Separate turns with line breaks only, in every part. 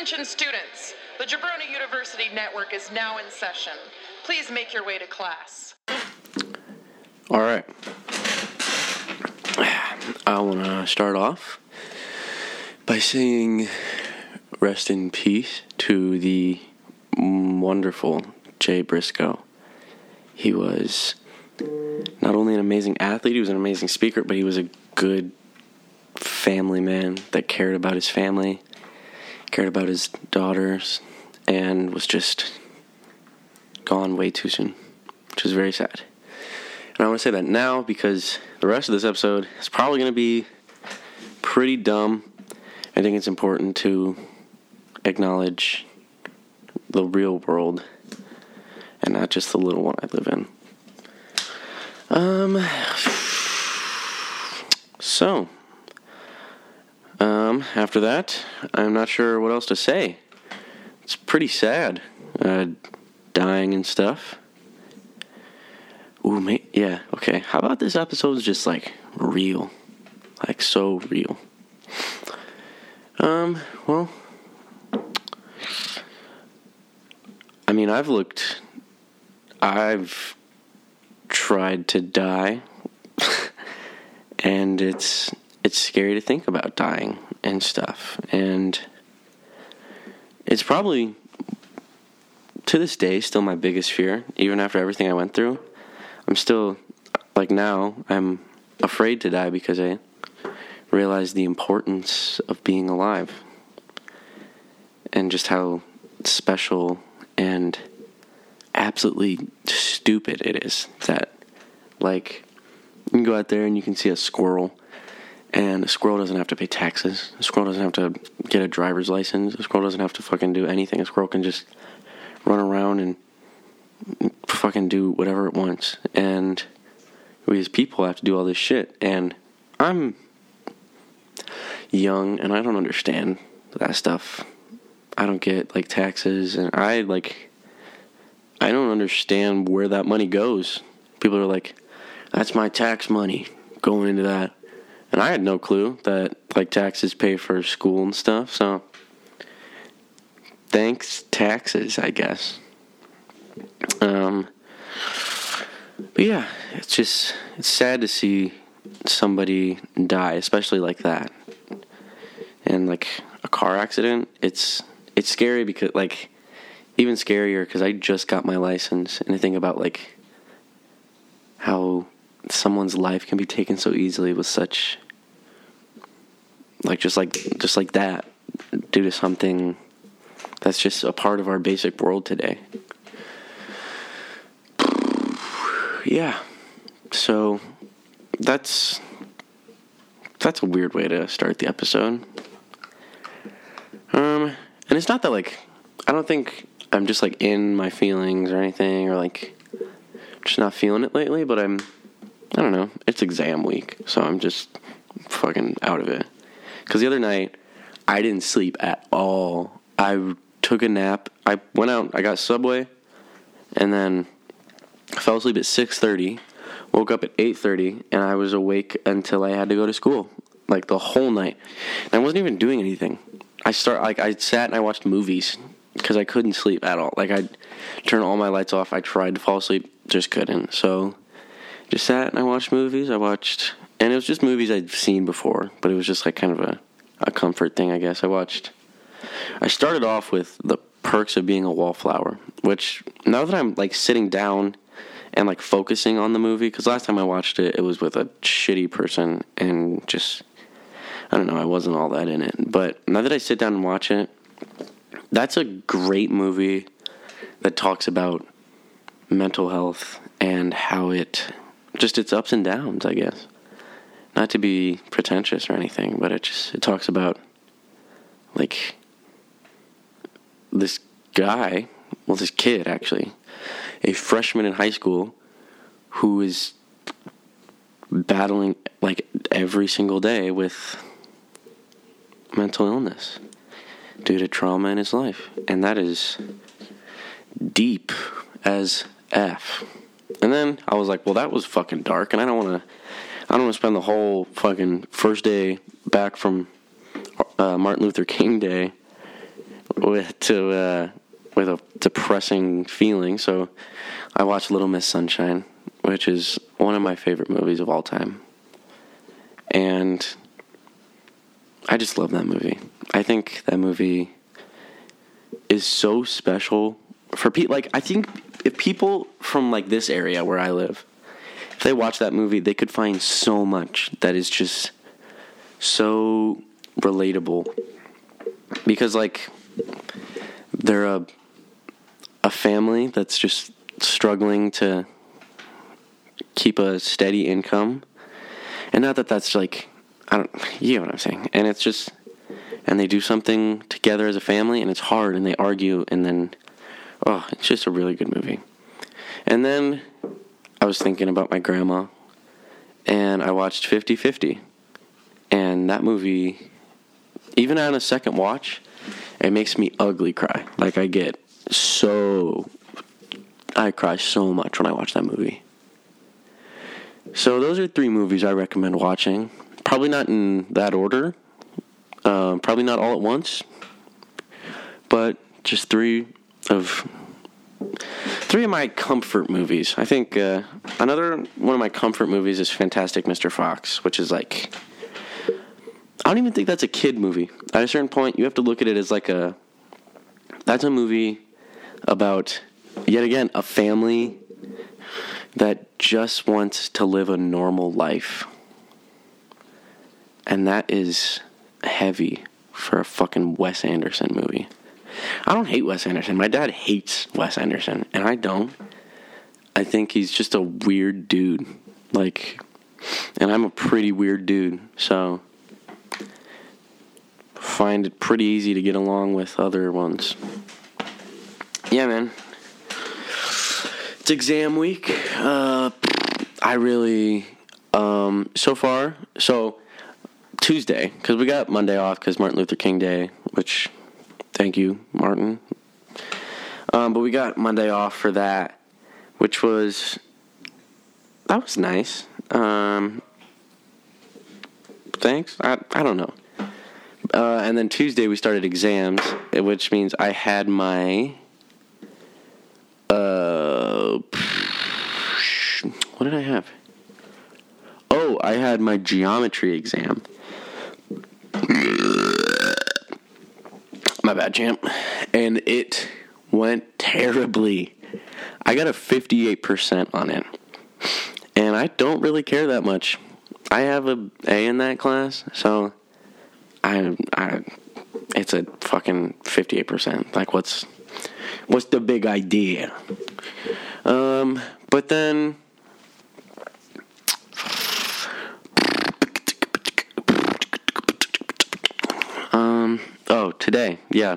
Attention students, the Jabroni University Network is now in session. Please make your way to class.
All right. I want to start off by saying rest in peace to the wonderful Jay Briscoe. He was not only an amazing athlete, he was an amazing speaker, but he was a good family man that cared about his family, cared about his daughters, and was just gone way too soon, which is very sad. And I want to say that now because the rest of this episode is probably going to be pretty dumb. I think it's important to acknowledge the real world and not just the little one I live in. Um, so, um, after that, I'm not sure what else to say. It's pretty sad, uh, dying and stuff. Ooh, mate, yeah, okay. How about this episode is just like real, like so real. Um, well, I mean, I've looked, I've tried to die, and it's it's scary to think about dying and stuff, and it's probably to this day still my biggest fear, even after everything I went through. I'm still like now I'm afraid to die because I realize the importance of being alive and just how special and absolutely stupid it is that like you can go out there and you can see a squirrel and a squirrel doesn't have to pay taxes. A squirrel doesn't have to get a driver's license. A squirrel doesn't have to fucking do anything. A squirrel can just run around and fucking do whatever it wants. And we as people have to do all this shit. And I'm young and I don't understand that stuff. I don't get like taxes and I like I don't understand where that money goes. People are like, that's my tax money going into that. And I had no clue that like taxes pay for school and stuff. So thanks taxes, I guess. Um but yeah, it's just it's sad to see somebody die, especially like that. And like a car accident, it's it's scary because like even scarier because I just got my license and I think about like how someone's life can be taken so easily with such like just like just like that due to something that's just a part of our basic world today. Yeah. So that's that's a weird way to start the episode. Um and it's not that like I don't think I'm just like in my feelings or anything or like just not feeling it lately, but I'm I don't know. It's exam week, so I'm just fucking out of it. Cuz the other night I didn't sleep at all. I took a nap. I went out, I got Subway and then fell asleep at 6:30, woke up at 8:30 and I was awake until I had to go to school like the whole night. And I wasn't even doing anything. I start like I sat and I watched movies because I couldn't sleep at all. Like I turned all my lights off. I tried to fall asleep, just couldn't. So just sat and I watched movies. I watched, and it was just movies I'd seen before, but it was just like kind of a a comfort thing, I guess. I watched. I started off with the perks of being a wallflower, which now that I'm like sitting down and like focusing on the movie, because last time I watched it, it was with a shitty person and just I don't know, I wasn't all that in it. But now that I sit down and watch it, that's a great movie that talks about mental health and how it just its ups and downs, I guess. Not to be pretentious or anything, but it just it talks about like this guy, well this kid actually, a freshman in high school who is battling like every single day with mental illness due to trauma in his life. And that is deep as F. And then I was like, well, that was fucking dark, and I don't want to. I don't want to spend the whole fucking first day back from uh, Martin Luther King Day with to uh, with a depressing feeling. So I watched Little Miss Sunshine, which is one of my favorite movies of all time, and I just love that movie. I think that movie is so special for people. Like I think if people from like this area where I live, if they watch that movie, they could find so much that is just so relatable. Because like they're a a family that's just struggling to keep a steady income. And not that that's like i don't you know what i'm saying. And it's just and they do something together as a family and it's hard and they argue and then oh it's just a really good movie. And then i was thinking about my grandma and i watched 50-50 and that movie even on a second watch it makes me ugly cry. Like i get so i cry so much when i watch that movie. So those are three movies i recommend watching. Probably not in that order. Uh, probably not all at once but just three of three of my comfort movies i think uh, another one of my comfort movies is fantastic mr fox which is like I don't even think that's a kid movie. At a certain point, you have to look at it as like a. That's a movie about, yet again, a family that just wants to live a normal life. And that is heavy for a fucking Wes Anderson movie. I don't hate Wes Anderson. My dad hates Wes Anderson, and I don't. I think he's just a weird dude. Like, and I'm a pretty weird dude, so find it pretty easy to get along with other ones. Yeah, man. It's exam week. Uh, I really, um, so far, so Tuesday, because we got Monday off because Martin Luther King Day, which, thank you, Martin. Um, but we got Monday off for that, which was, that was nice. Um, thanks. I, I don't know. Uh, and then Tuesday we started exams, which means I had my. Uh, what did I have? Oh, I had my geometry exam. My bad, champ. And it went terribly. I got a 58% on it. And I don't really care that much. I have a A in that class, so I, I, it's a fucking fifty-eight percent. Like, what's, what's the big idea? Um, but then. Um. Oh, today, yeah,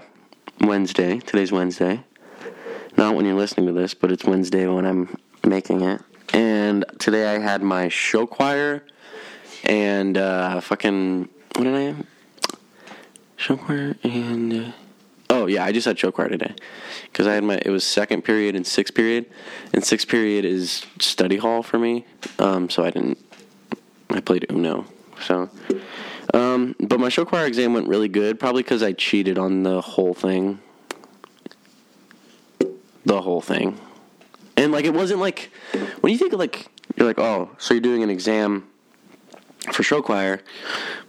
Wednesday. Today's Wednesday. Not when you're listening to this, but it's Wednesday when I'm making it. And today I had my show choir and uh, fucking what did I have? show choir and uh, oh yeah, I just had show choir today because I had my it was second period and sixth period, and sixth period is study hall for me, um, so I didn't. I played Uno, so. Um, but my show choir exam went really good, probably because I cheated on the whole thing. The whole thing. And like it wasn't like when you think of like you're like, oh, so you're doing an exam for show choir,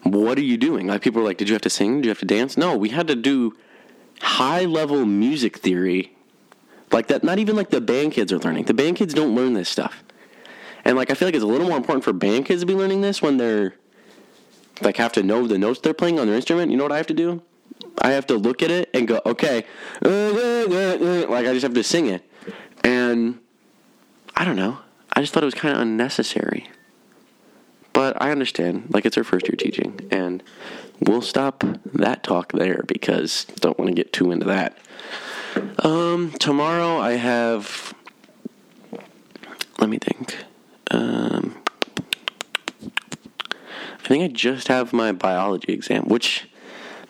what are you doing? Like people are like, did you have to sing? Did you have to dance? No, we had to do high level music theory. Like that not even like the band kids are learning. The band kids don't learn this stuff. And like I feel like it's a little more important for band kids to be learning this when they're like have to know the notes they're playing on their instrument. You know what I have to do? I have to look at it and go, okay, like I just have to sing it. And I don't know. I just thought it was kind of unnecessary. But I understand, like it's her first year teaching, and we'll stop that talk there because don't want to get too into that. Um, tomorrow I have. Let me think. Um, I think I just have my biology exam, which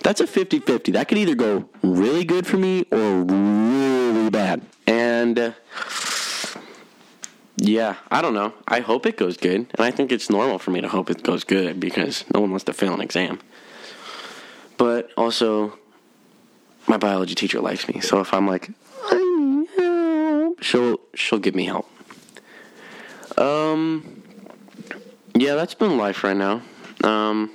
that's a 50 50. That could either go really good for me or really bad. And. Uh, yeah, I don't know. I hope it goes good, and I think it's normal for me to hope it goes good because no one wants to fail an exam. But also, my biology teacher likes me. So if I'm like, she'll she'll give me help. Um, yeah, that's been life right now. Um,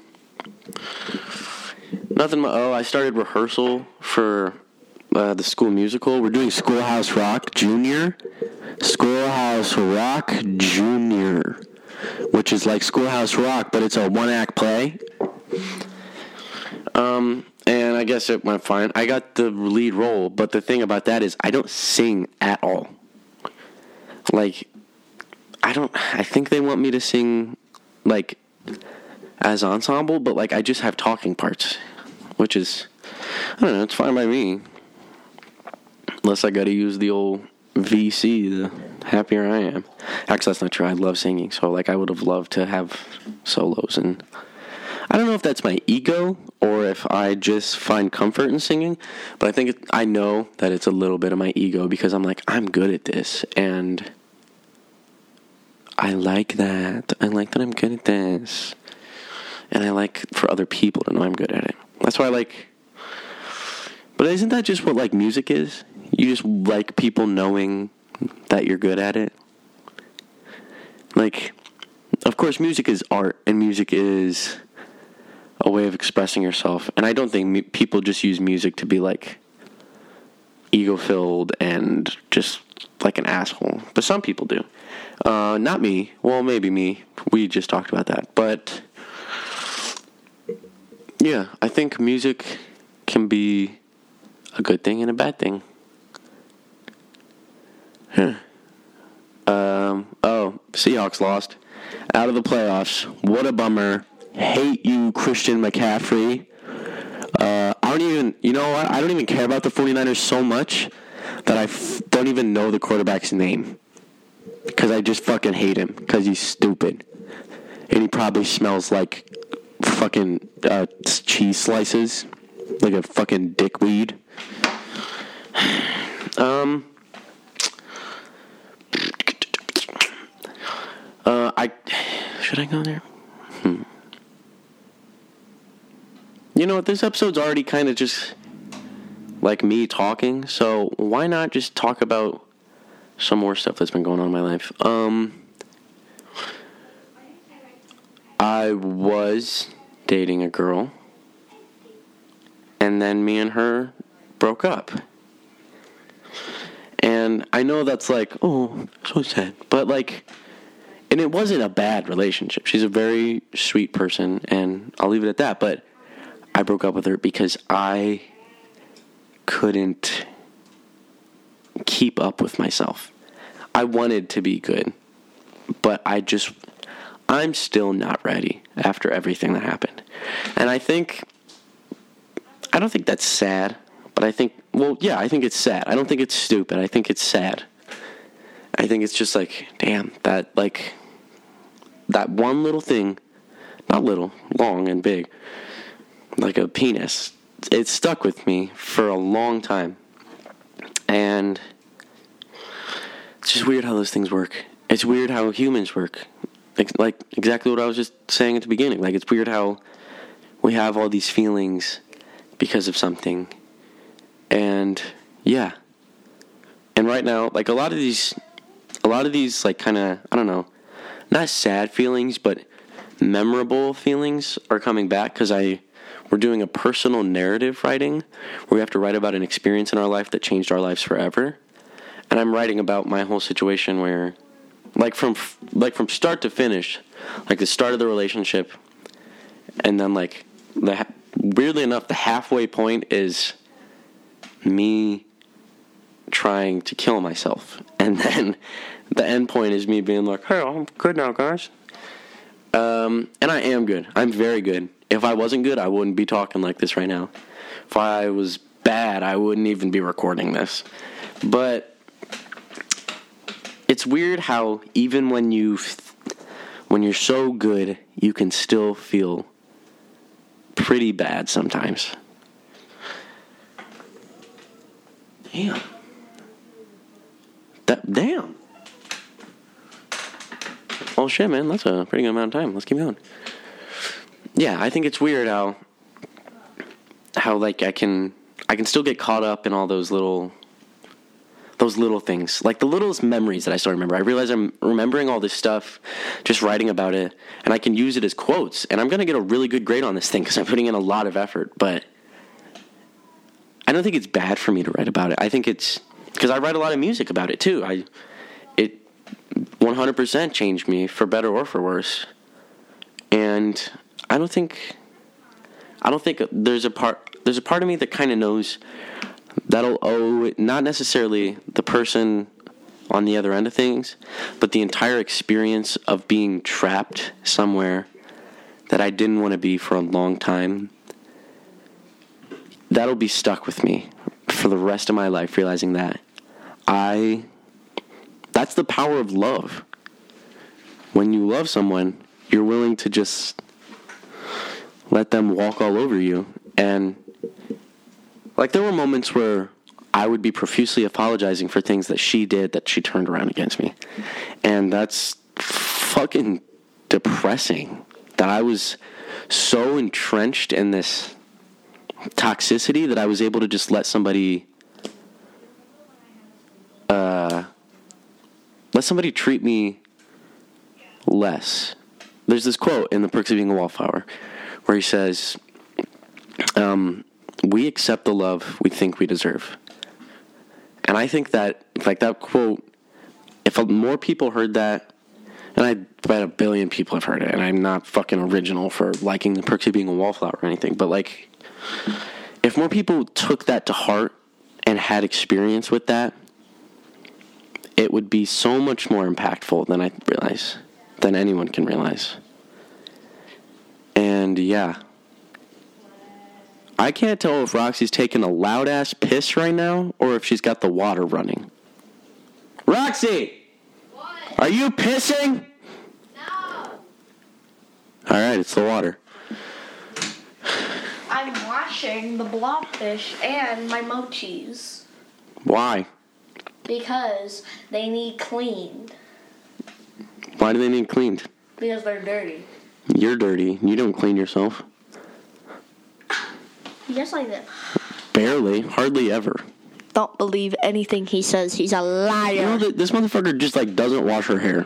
nothing. Oh, I started rehearsal for uh, the school musical. We're doing Schoolhouse Rock Junior. Schoolhouse Rock Junior, which is like Schoolhouse Rock, but it's a one act play. Um, and I guess it went fine. I got the lead role, but the thing about that is I don't sing at all. Like, I don't. I think they want me to sing, like, as ensemble, but like I just have talking parts, which is, I don't know. It's fine by me. Unless I got to use the old VC, the happier I am. Actually, that's not true. I love singing, so like I would have loved to have solos, and I don't know if that's my ego or if I just find comfort in singing, but I think it, I know that it's a little bit of my ego because I'm like I'm good at this, and I like that. I like that I'm good at this, and I like for other people to know I'm good at it. That's why I like. But isn't that just what like music is? You just like people knowing that you're good at it. Like, of course, music is art, and music is a way of expressing yourself. And I don't think people just use music to be like ego filled and just like an asshole. But some people do. Uh, not me. Well, maybe me. We just talked about that. But yeah, I think music can be a good thing and a bad thing. Huh. Um, oh, Seahawks lost. Out of the playoffs. What a bummer. Hate you, Christian McCaffrey. Uh, I don't even, you know what? I don't even care about the 49ers so much that I f- don't even know the quarterback's name. Because I just fucking hate him. Because he's stupid. And he probably smells like fucking uh, cheese slices. Like a fucking dickweed. Um. Uh, I should I go there? Hmm. You know what? This episode's already kind of just like me talking, so why not just talk about some more stuff that's been going on in my life? Um, I was dating a girl, and then me and her broke up. And I know that's like, oh, so sad. But like, and it wasn't a bad relationship. She's a very sweet person, and I'll leave it at that. But I broke up with her because I couldn't keep up with myself. I wanted to be good, but I just, I'm still not ready after everything that happened. And I think, I don't think that's sad, but I think, well, yeah, I think it's sad. I don't think it's stupid. I think it's sad. I think it's just like, damn, that, like, that one little thing, not little, long and big, like a penis, it stuck with me for a long time. And it's just weird how those things work. It's weird how humans work. Like, exactly what I was just saying at the beginning. Like it's weird how we have all these feelings because of something. And yeah. And right now, like a lot of these a lot of these like kind of I don't know, not sad feelings, but memorable feelings are coming back cuz I we're doing a personal narrative writing where we have to write about an experience in our life that changed our lives forever. And I'm writing about my whole situation where like from like from start to finish, like the start of the relationship and then like the weirdly enough the halfway point is me trying to kill myself. And then the end point is me being like hey i'm good now guys. Um, and i am good. I'm very good. If i wasn't good i wouldn't be talking like this right now. If i was bad i wouldn't even be recording this. But it's weird how even when you when you're so good you can still feel pretty bad sometimes. Damn. That damn. Well shit man. That's a pretty good amount of time. Let's keep going. Yeah i think it's weird how how like i can I can still get caught up in all those little those little things, like the littlest memories that I still remember. I realize I'm remembering all this stuff, just writing about it, and I can use it as quotes. And I'm gonna get a really good grade on this thing because I'm putting in a lot of effort. But I don't think it's bad for me to write about it. I think it's because I write a lot of music about it too. I it 100% changed me for better or for worse, and I don't think I don't think there's a part there's a part of me that kind of knows that'll owe not necessarily the person on the other end of things, but the entire experience of being trapped somewhere that I didn't want to be for a long time. That'll be stuck with me for the rest of my life, realizing that I. That's the power of love. When you love someone, you're willing to just let them walk all over you. And like there were moments where I would be profusely apologizing for things that she did that she turned around against me. And that's fucking depressing that I was so entrenched in this toxicity that I was able to just let somebody uh let somebody treat me less. There's this quote in The Perks of Being a Wallflower where he says, um, we accept the love we think we deserve. And I think that, like that quote, if more people heard that, and I bet a billion people have heard it, and I'm not fucking original for liking the perks of being a wallflower or anything, but like, if more people took that to heart and had experience with that, it would be so much more impactful than I realize, than anyone can realize. And yeah, I can't tell if Roxy's taking a loud ass piss right now or if she's got the water running. Roxy!
What?
Are you pissing?
No.
Alright, it's the water.
I'm washing the blobfish and my mochis
Why?
because they need cleaned
Why do they need cleaned?
because they're dirty.
You're dirty. You don't clean yourself.
Yes, I do.
Barely. Hardly ever.
Don't believe anything he says. He's a liar.
You know that this motherfucker just like doesn't wash her hair.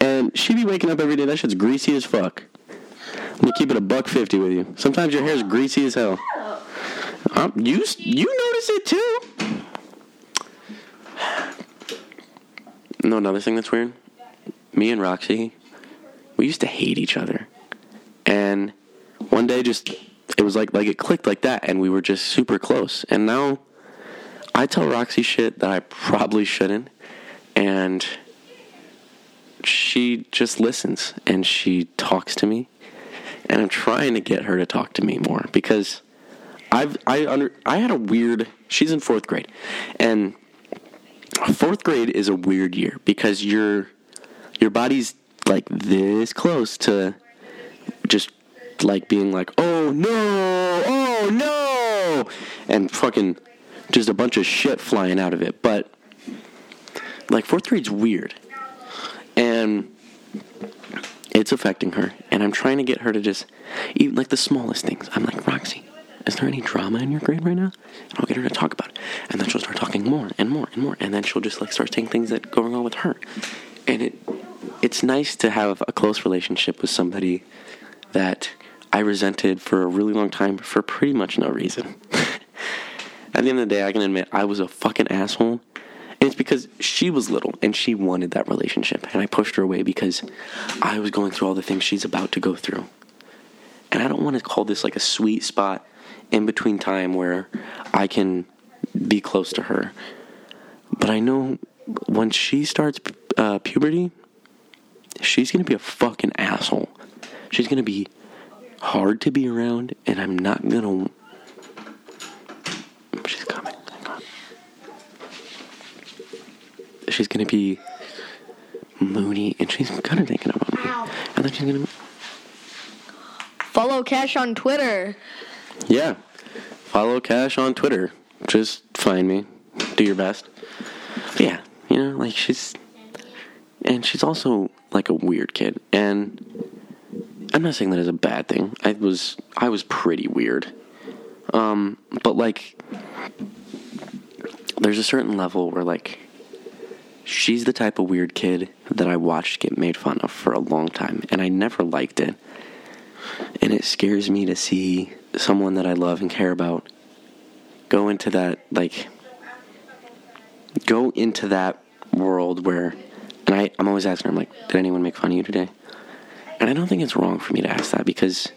And she be waking up every day, that shit's greasy as fuck. Let me keep it a buck fifty with you. Sometimes your hair's greasy as hell. Um, you you notice it too. No, another thing that's weird. Me and Roxy, we used to hate each other, and one day just it was like like it clicked like that, and we were just super close. And now I tell Roxy shit that I probably shouldn't, and she just listens and she talks to me, and I'm trying to get her to talk to me more because I've I under I had a weird. She's in fourth grade, and fourth grade is a weird year because your your body's like this close to just like being like, oh no, oh no, and fucking just a bunch of shit flying out of it. But like fourth grade's weird, and it's affecting her. And I'm trying to get her to just even like the smallest things. I'm like, Roxy, is there any drama in your grade right now? And I'll get her to talk about it, and then she'll start talking more and more and more, and then she'll just like start saying things that going on with her, and it it's nice to have a close relationship with somebody that I resented for a really long time for pretty much no reason. At the end of the day, I can admit I was a fucking asshole. And it's because she was little and she wanted that relationship. And I pushed her away because I was going through all the things she's about to go through. And I don't want to call this like a sweet spot in between time where I can be close to her. But I know when she starts uh, puberty, she's going to be a fucking asshole. She's going to be hard to be around, and I'm not to. She's coming. Hang on. She's to be moody, and she's kind of thinking about me.
Ow.
And then she's to.
Follow Cash on Twitter.
Yeah. Follow Cash on Twitter. Just find me. Do your best. But yeah, you know, like she's and she's also like a weird kid. And I'm not saying that is a bad thing. I was I was pretty weird. Um but like there's a certain level where like she's the type of weird kid that I watched get made fun of for a long time, and I never liked it. And it scares me to see someone that I love and care about go into that like go into that world where and I, I'm always asking her, I'm like, did anyone make fun of you today? And I don't think it's wrong for me to ask that because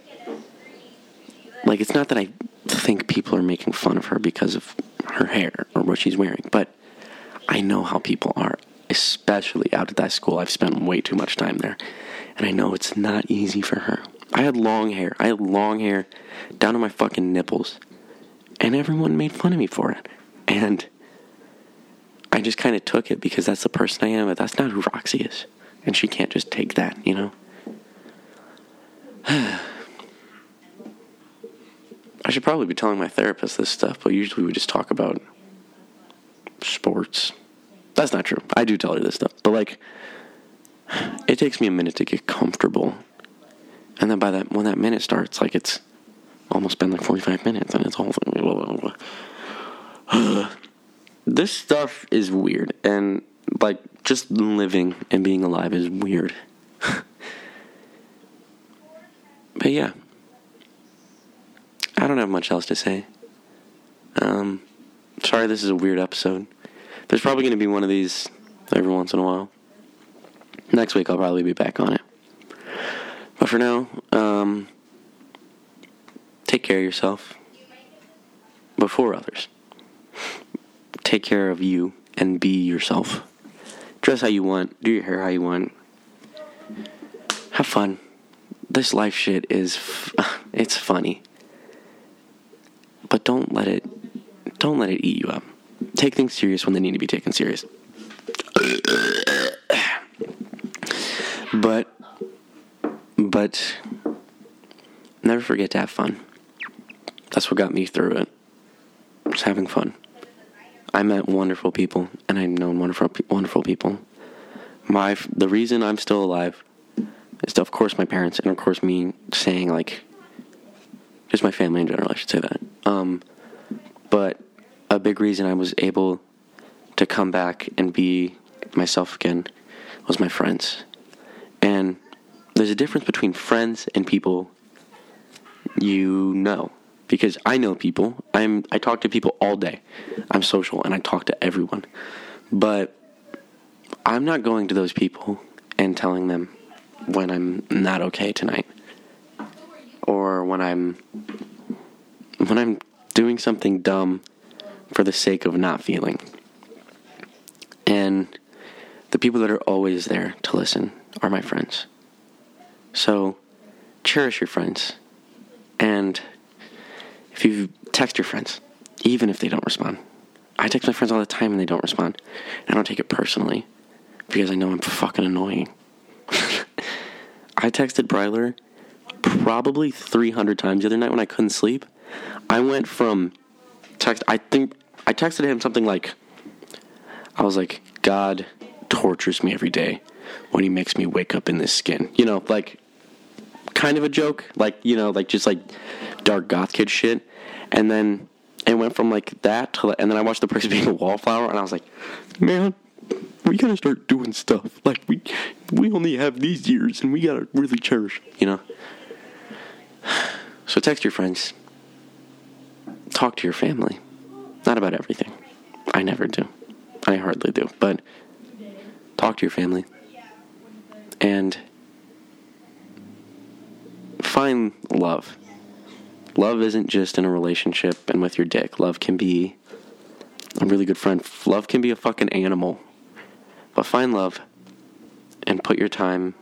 like it's not that I think people are making fun of her because of her hair or what she's wearing, but I know how people are, especially out at that school. I've spent way too much time there. And I know it's not easy for her. I had long hair. I had long hair down to my fucking nipples. And everyone made fun of me for it. And I just kind of took it because that's the person I am, but that's not who Roxy is. And she can't just take that, you know? I should probably be telling my therapist this stuff, but usually we just talk about sports. That's not true. I do tell her this stuff, but like, it takes me a minute to get comfortable, and then by that when that minute starts, like it's almost been like forty five minutes, and it's all. this stuff is weird, and like just living and being alive is weird. But yeah. I don't have much else to say. Um, sorry, this is a weird episode. There's probably going to be one of these every once in a while. Next week, I'll probably be back on it. But for now, um, take care of yourself before others. Take care of you and be yourself. Dress how you want, do your hair how you want. Have fun. This life shit is, f- it's funny but don't let it don't let it eat you up. Take things serious when they need to be taken serious. but but never forget to have fun. That's what got me through it. Just having fun. I met wonderful people, and I've known wonderful wonderful people. My the reason I'm still alive is, of course, my parents, and of course, me saying like just my family in general, I should say that. Um, but a big reason I was able to come back and be myself again was my friends. And there's a difference between friends and people you know. Because I know people. I'm I talk to people all day. I'm social and I talk to everyone. But I'm not going to those people and telling them when I'm not okay tonight or when I'm when I'm doing something dumb for the sake of not feeling. And the people that are always there to listen are my friends. So cherish your friends. And if you text your friends, even if they don't respond, I text my friends all the time and they don't respond. And I don't take it personally because I know I'm fucking annoying. I texted Bryler probably 300 times the other night when I couldn't sleep. I went from text, I think I texted him something like, I was like, God tortures me every day when he makes me wake up in this skin. You know, like kind of a joke, like, you know, like just like dark goth kid shit. And then it went from like that to, and then I watched the person being a wallflower and I was like, man, we gotta start doing stuff. Like we, we only have these years and we gotta really cherish, you know? So text your friends. Talk to your family. Not about everything. I never do. I hardly do. But talk to your family. And find love. Love isn't just in a relationship and with your dick. Love can be a really good friend. Love can be a fucking animal. But find love and put your time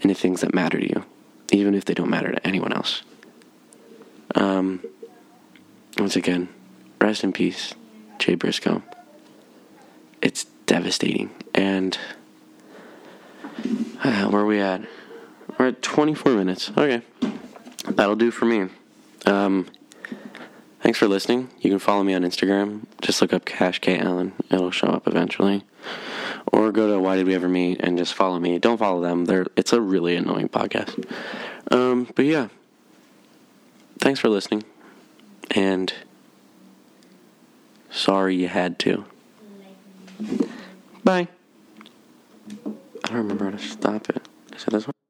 into things that matter to you even if they don't matter to anyone else. Um, once again, rest in peace, Jay Briscoe. It's devastating. And uh, where are we at? We're at 24 minutes. Okay. That'll do for me. Um, thanks for listening. You can follow me on Instagram. Just look up Cash K Allen. It'll show up eventually or go to Why Did We Ever Meet and just follow me. Don't follow them. They're it's a really annoying podcast. Um, but yeah, thanks for listening, and Sorry you had to. Bye. I don't remember how to stop it. Is it this one?